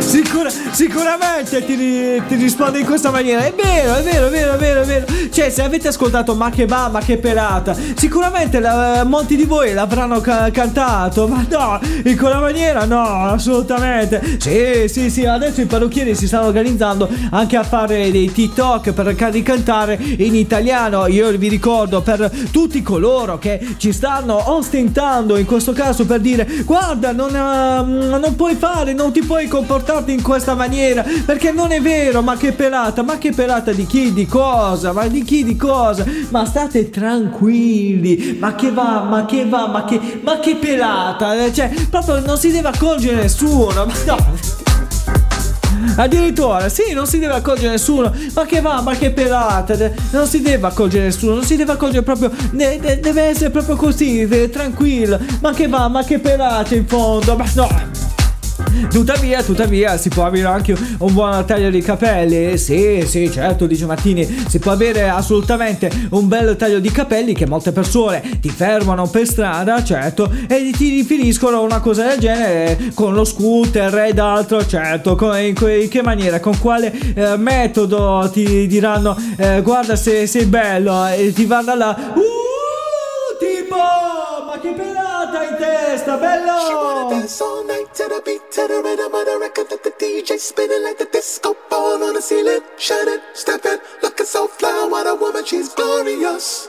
Sicura- sicuramente ti, ti risponde in questa maniera. È vero, è vero, è vero, è vero, è vero. Cioè, se avete ascoltato Ma che va, ma che pelata, sicuramente la- molti di voi l'avranno ca- cantato. Ma no, in quella maniera no, assolutamente. Sì, sì, sì. Adesso i parrucchieri si stanno organizzando anche a fare dei TikTok per ca- ricantare in italiano. Io vi ricordo per tutti coloro che ci stanno ostentando in questo caso per dire guarda non, ehm, non puoi fare non ti puoi comportare comportarti in questa maniera? Perché non è vero, ma che pelata, ma che pelata di chi, di cosa, ma di chi, di cosa? Ma state tranquilli, ma che va, ma che va, ma che, ma che pelata, eh, cioè, proprio non si deve accorgere nessuno, ma no. Addirittura, sì, non si deve accorgere nessuno. Ma che va, ma che pelata. de- Non si deve accorgere nessuno. Non si deve accorgere proprio. de- de- deve essere proprio così, de- tranquillo. Ma che va, ma che pelata in fondo. Ma no. Tuttavia, tuttavia, si può avere anche un buon taglio di capelli. Sì, sì, certo, dice Martini. Si può avere assolutamente un bel taglio di capelli che molte persone ti fermano per strada, certo, e ti riferiscono una cosa del genere con lo scooter ed altro, certo. Con, in, in che maniera, con quale eh, metodo ti diranno eh, guarda se sei bello e ti vanno là. Uh, in She wanna dance all night to the beat, to the rhythm of the record that the DJ spinning like the disco ball on the ceiling. Shut it, step it, looking so fly. What a woman, she's glorious,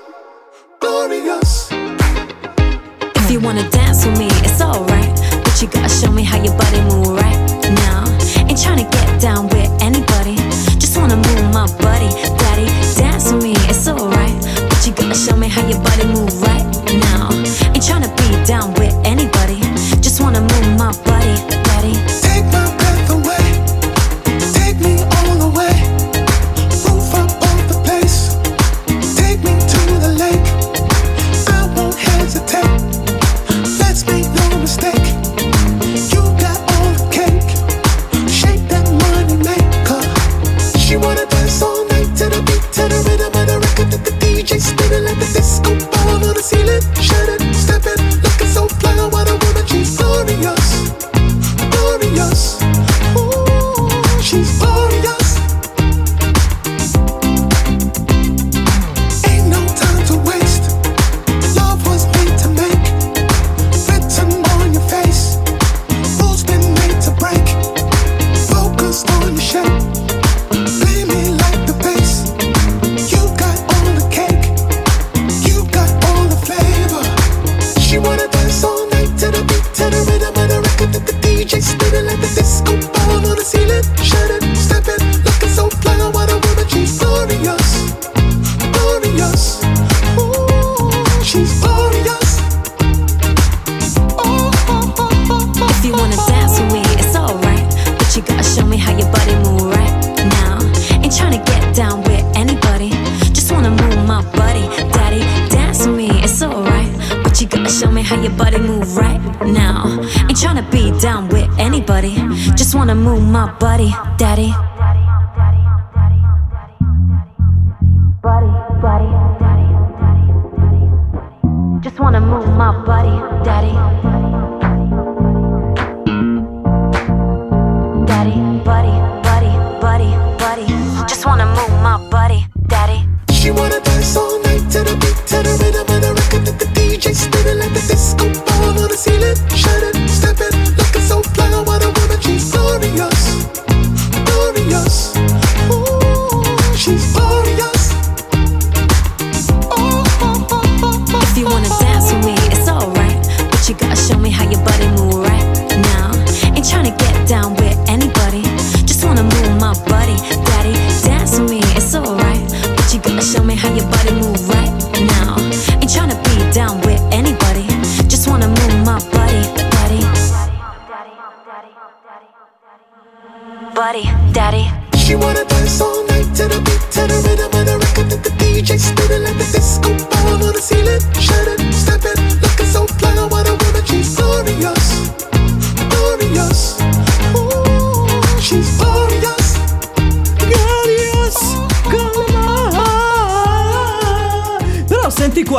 glorious. If you wanna dance with me, it's alright. But you gotta show me how your body move right now. Ain't tryna get down with anybody. Just wanna move my body, daddy. Dance with me, it's alright. But you gotta show me how your body move right now. Ain't tryna be down with anybody. Just wanna move my body, daddy. Take my breath away, take me all the way. Move up the place, take me to the lake. I won't hesitate. Let's make no mistake. You got all the cake. Shake that money maker. She wanna dance all night to the beat, to the rhythm of the record the DJ spinning like the disco ball on the ceiling. Shut it, wanna move my body, daddy.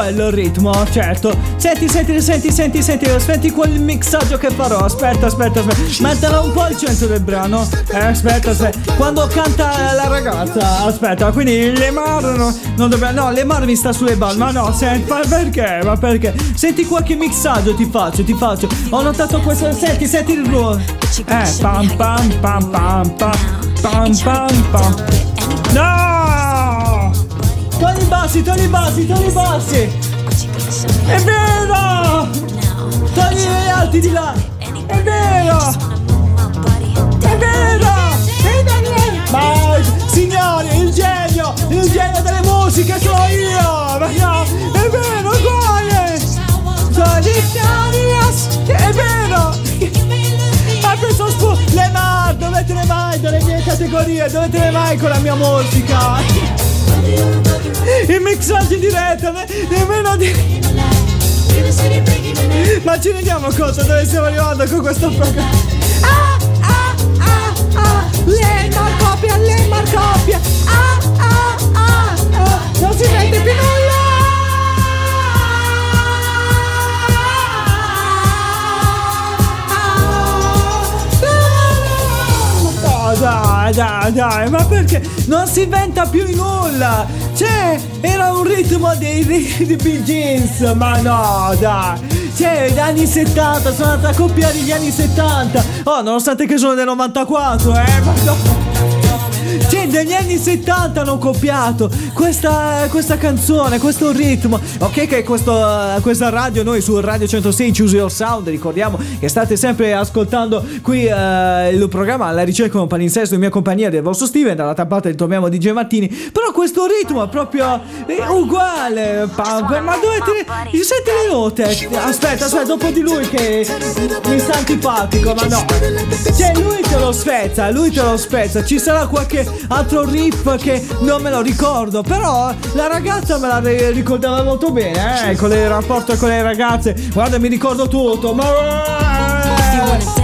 Quello il ritmo, certo. Senti, senti, senti, senti, senti, senti quel mixaggio che farò. Aspetta, aspetta, aspetta. Mettela un po' al centro del brano. Eh, aspetta, aspetta. Quando canta la ragazza, aspetta, quindi le mar no, non dobbiamo. No, le mar mi sta sulle balle. Ma no, senti, ma perché? Ma perché? Senti qualche mixaggio ti faccio, ti faccio. Ho notato questo. Senti, senti il ruolo. Eh, pam pam pam pam pam pam pam pam. No! I bassi, i bassi, i bassi! È vero! Togli gli alti di là! È vero! È vero! È Daniele! Ma signori, il genio! Il genio delle musiche sono io! Ma! È vero, guai! Sono l'Italias! È vero! Ma questo spu... Le mar, dove te ne vai dalle mie categorie? Dove te ne vai con la mia musica? Il mixaggio in diretta, ne- nemmeno di... Ma ci rendiamo conto dove stiamo arrivando con questo programma? Ah, ah, ah, ah, le marcopia, le marcopia! Ah, ah, ah, ah, non si vede più nulla! Dai, dai, dai, ma perché non si inventa più nulla? Cioè, era un ritmo dei, dei Bee Gees, ma no, dai. Cioè, gli anni 70, sono andata a copiare gli anni 70. Oh, nonostante che sono del 94, eh, ma no. Degli anni 70 hanno copiato questa, questa canzone, questo ritmo. Ok, che questo, questa radio, noi su Radio 106 Choose Your Sound, ricordiamo che state sempre ascoltando qui eh, il programma alla ricerca di un palinsesto in mia compagnia del vostro Steven, dall'altra parte troviamo DJ Martini. Però questo ritmo è proprio eh, uguale. Ma dove te ne... Le note? Aspetta, aspetta, dopo di lui che mi sta antipatico, ma no. Cioè, lui te lo spezza, lui te lo spezza. Ci sarà qualche altro riff che non me lo ricordo. Però la ragazza me la ri- ricordava molto bene, eh. Con il rapporto con le ragazze. Guarda, mi ricordo tutto. Ma.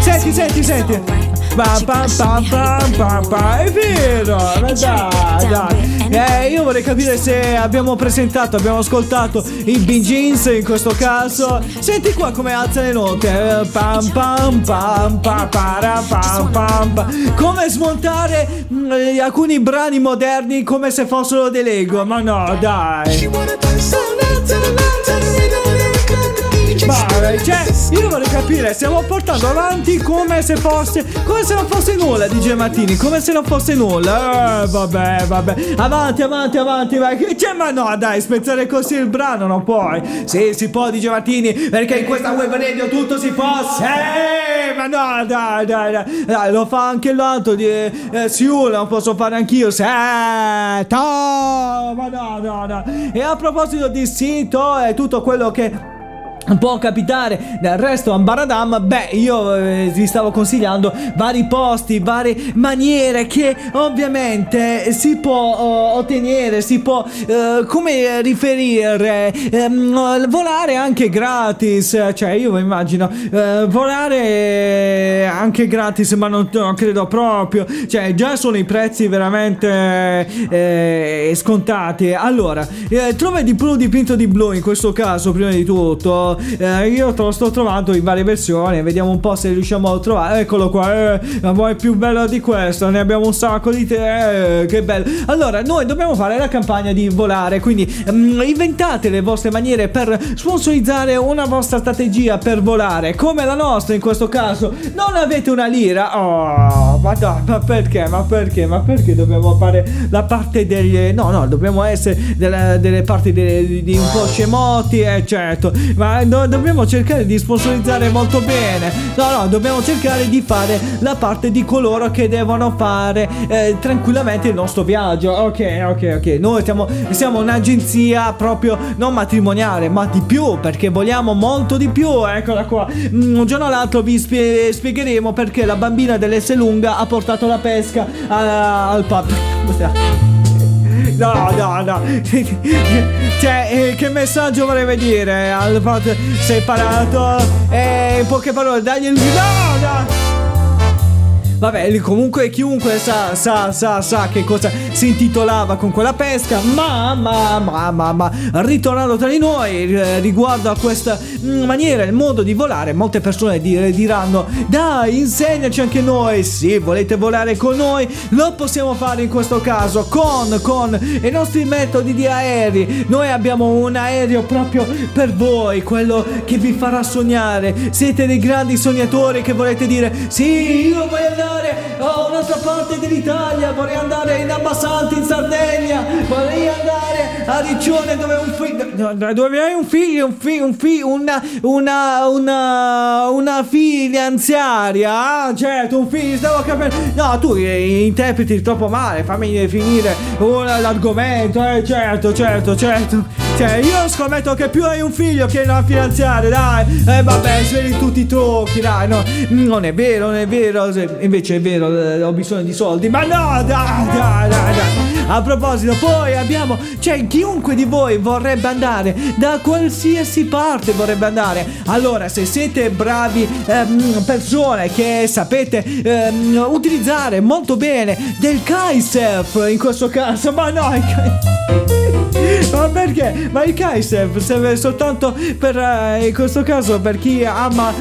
Senti, senti, senti. Pam, pam, pam, pam. È vero, dai, dai. Eh, io vorrei capire se abbiamo presentato, abbiamo ascoltato i Bee Gees in questo caso. Senti qua come alza le note. Eh, Pam, pam, pam, pam, pam, pam, pam. Come smontare mm, eh, alcuni brani moderni come se fossero dei Lego. Ma no, dai. Ma cioè, io vorrei capire, stiamo portando avanti come se fosse. come se non fosse nulla, DJ Martini, come se non fosse nulla. Eh, vabbè, vabbè. Avanti, avanti, avanti, vai. Cioè, ma no, dai, spezzare così il brano non puoi. Sì, si può, DJ Martini, perché in questa web radio tutto si può. Sì, ma no, dai, dai, dai. Dai, lo fa anche l'altro di eh, Siul, lo posso fare anch'io. Sì, to, ma no, no, no. E a proposito di sito e tutto quello che può capitare del resto Ambaradam beh io eh, vi stavo consigliando vari posti varie maniere che ovviamente si può eh, ottenere si può eh, come riferire ehm, volare anche gratis cioè io immagino eh, volare anche gratis ma non, non credo proprio cioè già sono i prezzi veramente eh, scontati. Allora eh, trova di blu dipinto di blu in questo caso prima di tutto eh, io te lo sto trovando in varie versioni. Vediamo un po' se riusciamo a trovare. Eccolo qua. Eh, ma vuoi più bello di questo? Ne abbiamo un sacco di te. Eh, che bello. Allora, noi dobbiamo fare la campagna di volare. Quindi mm, inventate le vostre maniere per sponsorizzare una vostra strategia per volare. Come la nostra in questo caso. Non avete una lira. Oh, ma no, ma perché? Ma perché? Ma perché dobbiamo fare la parte degli. No, no, dobbiamo essere delle, delle parti di un po' scemoti, eh, certo. Ma no, dobbiamo cercare di sponsorizzare molto bene. No, no, dobbiamo cercare di fare la parte di coloro che devono fare eh, tranquillamente il nostro viaggio. Ok, ok, ok. Noi siamo, siamo un'agenzia proprio non matrimoniale, ma di più, perché vogliamo molto di più. Eccola qua. Mm, Un giorno o l'altro vi spie- spiegheremo perché la bambina dell'S lunga ha portato la pesca a- al pub. No, no, no. [LAUGHS] Cioè, eh, che messaggio vorrei dire al fatto separato? E in poche parole, dagli il. No, no! Vabbè, comunque chiunque sa, sa, sa, sa che cosa si intitolava con quella pesca, ma, ma, ma, ma, ma, ritornando tra di noi, eh, riguardo a questa mm, maniera, il modo di volare, molte persone di- diranno, dai, insegnaci anche noi, sì, volete volare con noi? Lo possiamo fare in questo caso con, con i nostri metodi di aerei, noi abbiamo un aereo proprio per voi, quello che vi farà sognare, siete dei grandi sognatori che volete dire, sì, io voglio andare a un'altra parte dell'Italia, vorrei andare in Abbassanti in Sardegna, vorrei andare a Riccione dove un figlio, dove hai un figlio, un figlio, un figlio, una, una, una, una figlia anziaria, ah, certo, un figlio, stavo capendo, no, tu interpreti troppo male, fammi finire un- l'argomento, eh, certo, certo, certo. Cioè, io scommetto che più hai un figlio che una finanziaria, dai. Eh, vabbè, sveli tutti i trucchi, dai, no. Non è vero, non è vero. Invece è vero, eh, ho bisogno di soldi. Ma no, dai, dai, dai, dai. A proposito, poi abbiamo, cioè, chiunque di voi vorrebbe andare da qualsiasi parte vorrebbe andare. Allora, se siete bravi ehm, persone che sapete ehm, utilizzare molto bene del kitesurf in questo caso, ma no, il kite- ma perché? Ma il kitesurf serve soltanto per, eh, in questo caso, per chi ama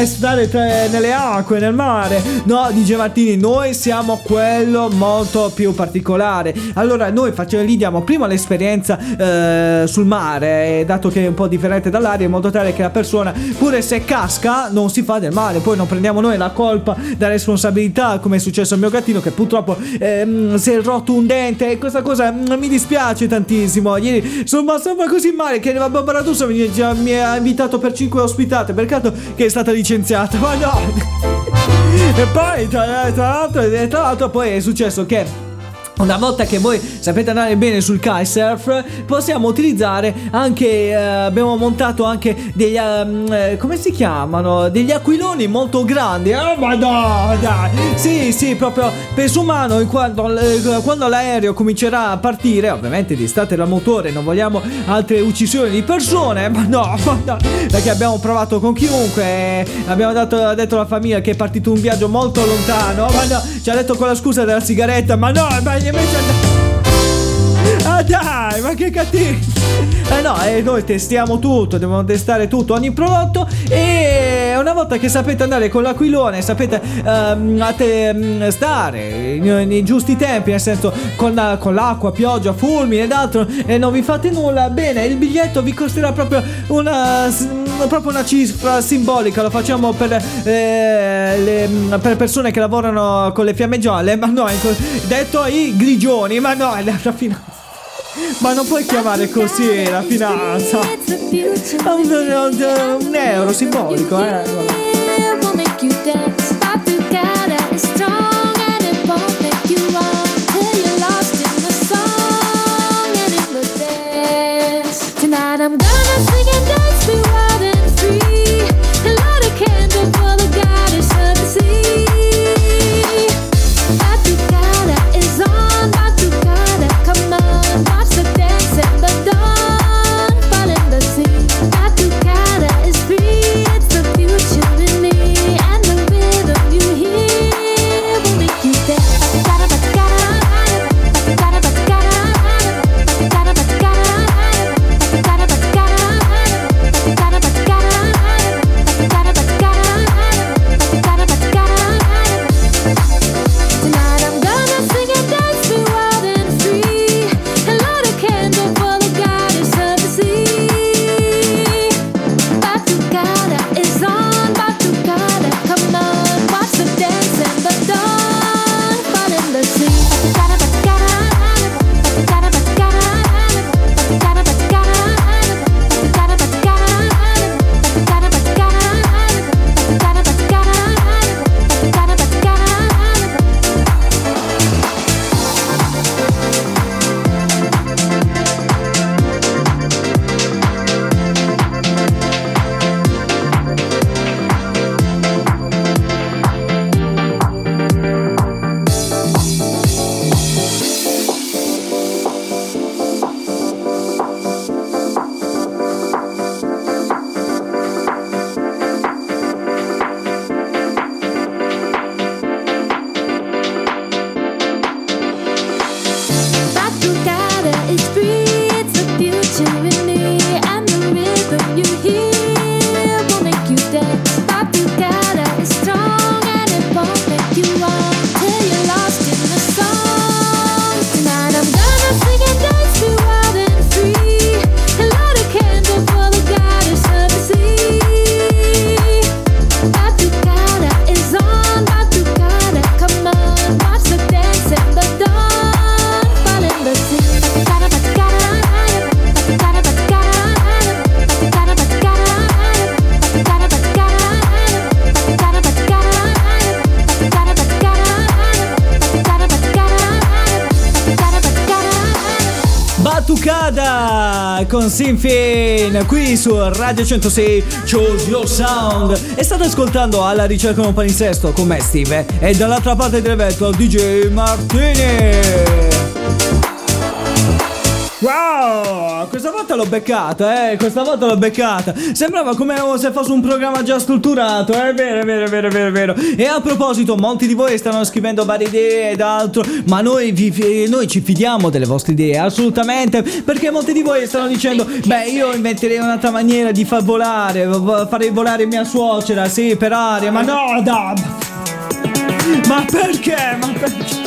eh, stare tra- nelle acque, nel mare. No, dice Martini, noi siamo quello molto più particolare. Allora, noi facciamo, lì diamo prima l'esperienza eh, sul mare, eh, dato che è un po' differente dall'aria, in modo tale che la persona, pure se casca, non si fa del male. Poi non prendiamo noi la colpa, la responsabilità, come è successo al mio gattino, che purtroppo ehm, si è rotto un dente. E questa cosa mm, mi dispiace tantissimo. Ieri sono rimasto così male che la Barbara D'Urso mi, mi ha invitato per 5 ospitate. Peccato che è stata licenziata. [LAUGHS] Ma no! E poi, tra, tra l'altro, tra l'altro, poi è successo che. Una volta che voi sapete andare bene sul kitesurf, possiamo utilizzare anche. eh, abbiamo montato anche degli. ehm, eh, come si chiamano? Degli aquiloni molto grandi. Oh, ma no, dai! Sì, sì, proprio peso umano. Quando, eh, quando l'aereo comincerà a partire, ovviamente di state da motore, non vogliamo altre uccisioni di persone. Ma no, [LAUGHS] ma no, perché abbiamo provato con chiunque. eh, Abbiamo dato, detto alla famiglia che è partito un viaggio molto lontano. Ma no, ci ha detto con la scusa della sigaretta. Ma no, ma invece. Ah dai, ma che cattivi! Eh no, eh, noi testiamo tutto, dobbiamo testare tutto, ogni prodotto e una volta che sapete andare con l'aquilone, sapete ehm, te, mm, stare nei, giusti tempi, nel senso con, la- con l'acqua, pioggia, fulmine ed altro e non vi fate nulla, bene, il biglietto vi costerà proprio una, proprio una cifra simbolica, lo facciamo per, eh, le, per persone che lavorano con le fiamme gialle, ma no, ecco, detto i grigioni, ma no, è la finanza. Ma non puoi chiamare così la finanza. Un, un- un euro simbolico, eh. Su Radio 106 Choose Your Sound. E state ascoltando alla ricerca di un palinsesto con me Steve. E dall'altra parte del vetro DJ Martini Wow, questa volta l'ho beccata, eh, questa volta l'ho beccata. Sembrava come se fosse un programma già strutturato, è vero, è vero, è vero, è vero, vero. E a proposito, molti di voi stanno scrivendo varie idee ed altro, ma noi, vi, noi ci fidiamo delle vostre idee, assolutamente, perché molti di voi stanno dicendo, beh, io inventerei un'altra maniera di far volare, farei volare mia suocera, sì, per aria, ma no, da... Ma perché? Ma perché?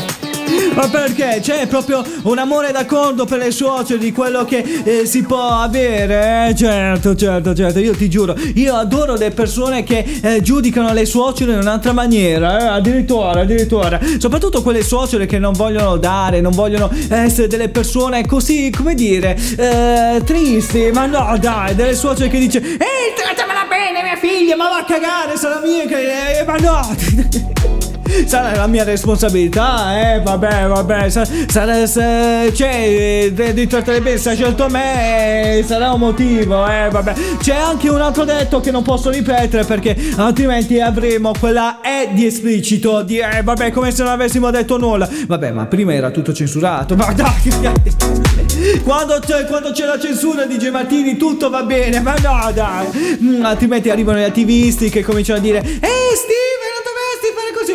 Ma perché? C'è proprio un amore d'accordo per le suocere di quello che eh, si può avere, eh? Certo, certo, certo, io ti giuro, io adoro le persone che eh, giudicano le suocere in un'altra maniera, eh? addirittura, addirittura. Soprattutto quelle suocere che non vogliono dare, non vogliono essere delle persone così, come dire, eh, tristi, ma no, dai, delle suocere che dice, ehi, trattamela bene mia figlia, ma va a cagare, sarà mia che... Ma no! [LAUGHS] sarà la mia responsabilità, eh, vabbè, vabbè, sarà, se, cioè, di trattare bene, scelto me, eh, sarà un motivo, eh, vabbè. C'è anche un altro detto che non posso ripetere perché altrimenti avremo quella E di esplicito, di, eh, vabbè, come se non avessimo detto nulla. Vabbè, ma prima era tutto censurato, ma dai, quando c'è, quando c'è la censura di Gemartini tutto va bene, ma no, dai, mm, altrimenti arrivano gli attivisti che cominciano a dire, eh, Steve,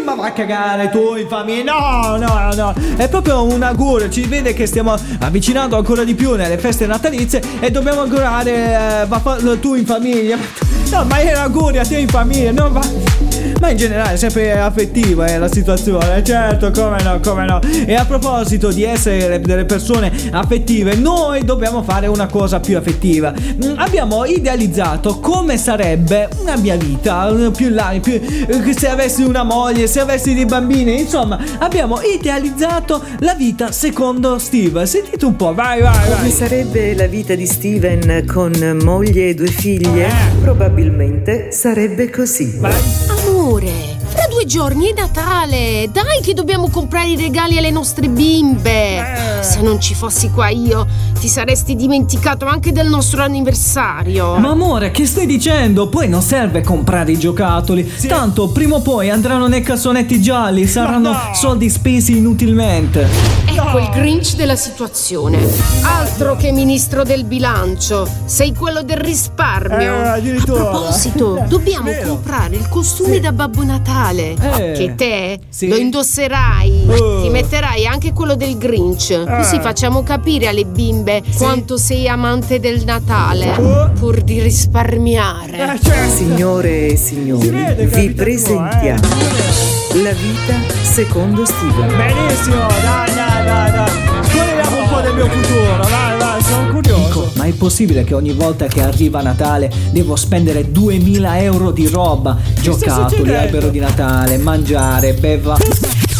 ma va a cagare tu in famiglia. No, no, no. È proprio un augurio. Ci vede che stiamo avvicinando ancora di più nelle feste natalizie e dobbiamo augurare eh, va tu in famiglia. [LAUGHS] No, ma è un augurio a te in famiglia, no? Va ma in generale è sempre affettiva eh, la situazione, certo, come no, come no. E a proposito di essere delle persone affettive, noi dobbiamo fare una cosa più affettiva. Mm, abbiamo idealizzato come sarebbe una mia vita più in là, più, eh, se avessi una moglie, se avessi dei bambini, insomma, abbiamo idealizzato la vita secondo Steve. Sentite un po', vai, vai, vai. Come sarebbe la vita di Steven con moglie e due figlie? Eh. Probabilmente sarebbe così. Amore, fra due giorni è Natale. Dai che dobbiamo comprare i regali alle nostre bimbe. Se non ci fossi qua io, ti saresti dimenticato anche del nostro anniversario. Ma amore, che stai dicendo? Poi non serve comprare i giocattoli. Tanto prima o poi andranno nei cassonetti gialli, saranno soldi spesi inutilmente. Ecco il Grinch della situazione. Altro che ministro del bilancio, sei quello del risparmio. Eh. A proposito, [LAUGHS] dobbiamo Vero. comprare il costume da Babbo Natale. Eh, Che te sì. lo indosserai. Oh. Ti metterai anche quello del Grinch. Così facciamo capire alle bimbe quanto sei amante del Natale. Oh. Pur di risparmiare. Eh, certo. Signore e Si signori, vede vi abita presentiamo tua, la vita secondo Steven. Benissimo, dai, dai, dai, dai. Spoileriamo un po' del mio futuro, vai, vai, sono curioso. ma è possibile che ogni volta che arriva Natale devo spendere 2000 euro di roba? Giocattoli, albero di Natale, mangiare, beva.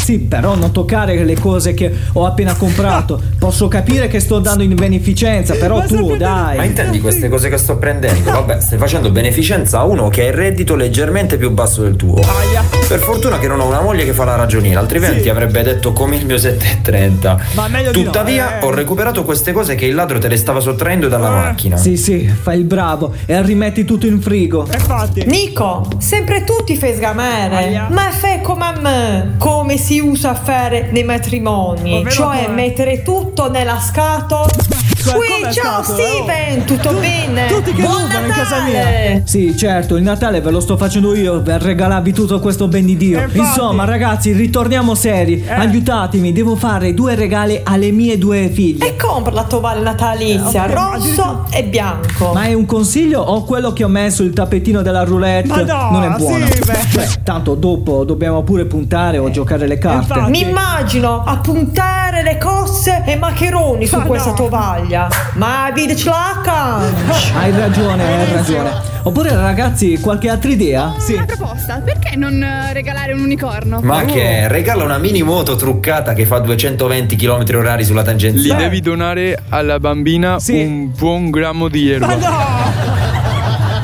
Sì, però non toccare le cose che ho appena comprato. [LAUGHS] Posso capire che sto dando in beneficenza, però tu, dai. Ma intendi queste cose che sto prendendo? Vabbè, stai facendo beneficenza a uno che ha il reddito leggermente più basso del tuo. Per fortuna che non ho una moglie che fa la ragioniera, altrimenti Sì. avrebbe detto come il mio 7,30. Ma meglio di no, Tuttavia, eh. ho recuperato queste cose che il ladro te le stava sottraendo dalla macchina. Sì, sì, fai il bravo e rimetti tutto in frigo. Nico, sempre tu ti fai sgamare, ma fai come a me, come si usa a fare nei matrimoni, Ovvero cioè come? mettere tutto nella scatola. Cioè, come ciao scatola? Steven, tutto bene? Tutti che Buon rubano in casa mia. Sì, certo, il Natale ve lo sto facendo io per regalarvi tutto questo ben di Dio. Eh, infatti. Insomma, ragazzi, ritorniamo seri. Eh. Aiutatemi, devo fare due regali alle mie due figlie. E compra la tovaglia natalizia, Eh, ok, ma rosso e bianco. Ma è un consiglio o quello che ho messo il tappetino della roulette Ma no, non è buono? sì, beh. Cioè, tanto dopo dobbiamo pure puntare o giocare le carte. Mi immagino a puntare le cozze e maccheroni su questa tovaglia. Ma ce la cancia. [LAUGHS] Hai ragione, hai ragione. Oppure ragazzi, qualche altra idea? Sì. Una proposta, perché non eh, regalare un unicorno? Ma che regala una mini moto truccata che fa 220 km orari sulla Li tangenziale. devi donare alla bambina un buon grammo di erba.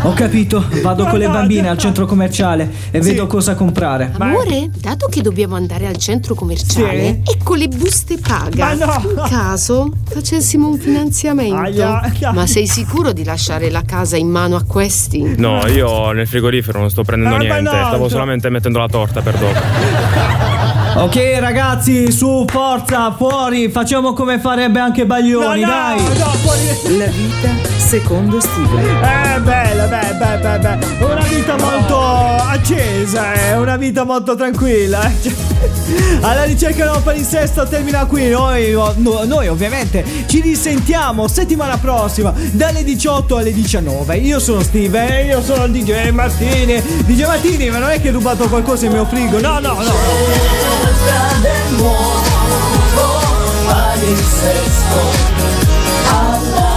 Ho capito, vado con le bambine al centro commerciale e vedo cosa comprare. Amore, dato che dobbiamo andare al centro commerciale, ecco le buste paga. Ma no! In caso facessimo un finanziamento. Aia. Ma sei sicuro di lasciare la casa in mano a questi? No, io nel frigorifero non sto prendendo Ah, niente. no, Stavo tu- solamente mettendo la torta per dopo. [LAUGHS] [LAUGHS] Ok ragazzi, su, forza, fuori, facciamo come farebbe anche Baglioni, No, no, dai! no, fuori. La vita secondo Steven. Eh, bella, beh, beh, beh, beh. Una vita molto accesa, eh. Una vita molto tranquilla, eh. [LAUGHS] Alla ricerca del palinsesto termina qui. Noi, no- noi ovviamente ci risentiamo settimana prossima dalle 18 alle 19. Io sono Steve e io sono il DJ Martini. DJ Martini, ma non è che hai rubato qualcosa nel mio frigo? No, no, no. każde słowo pali serce. Allah.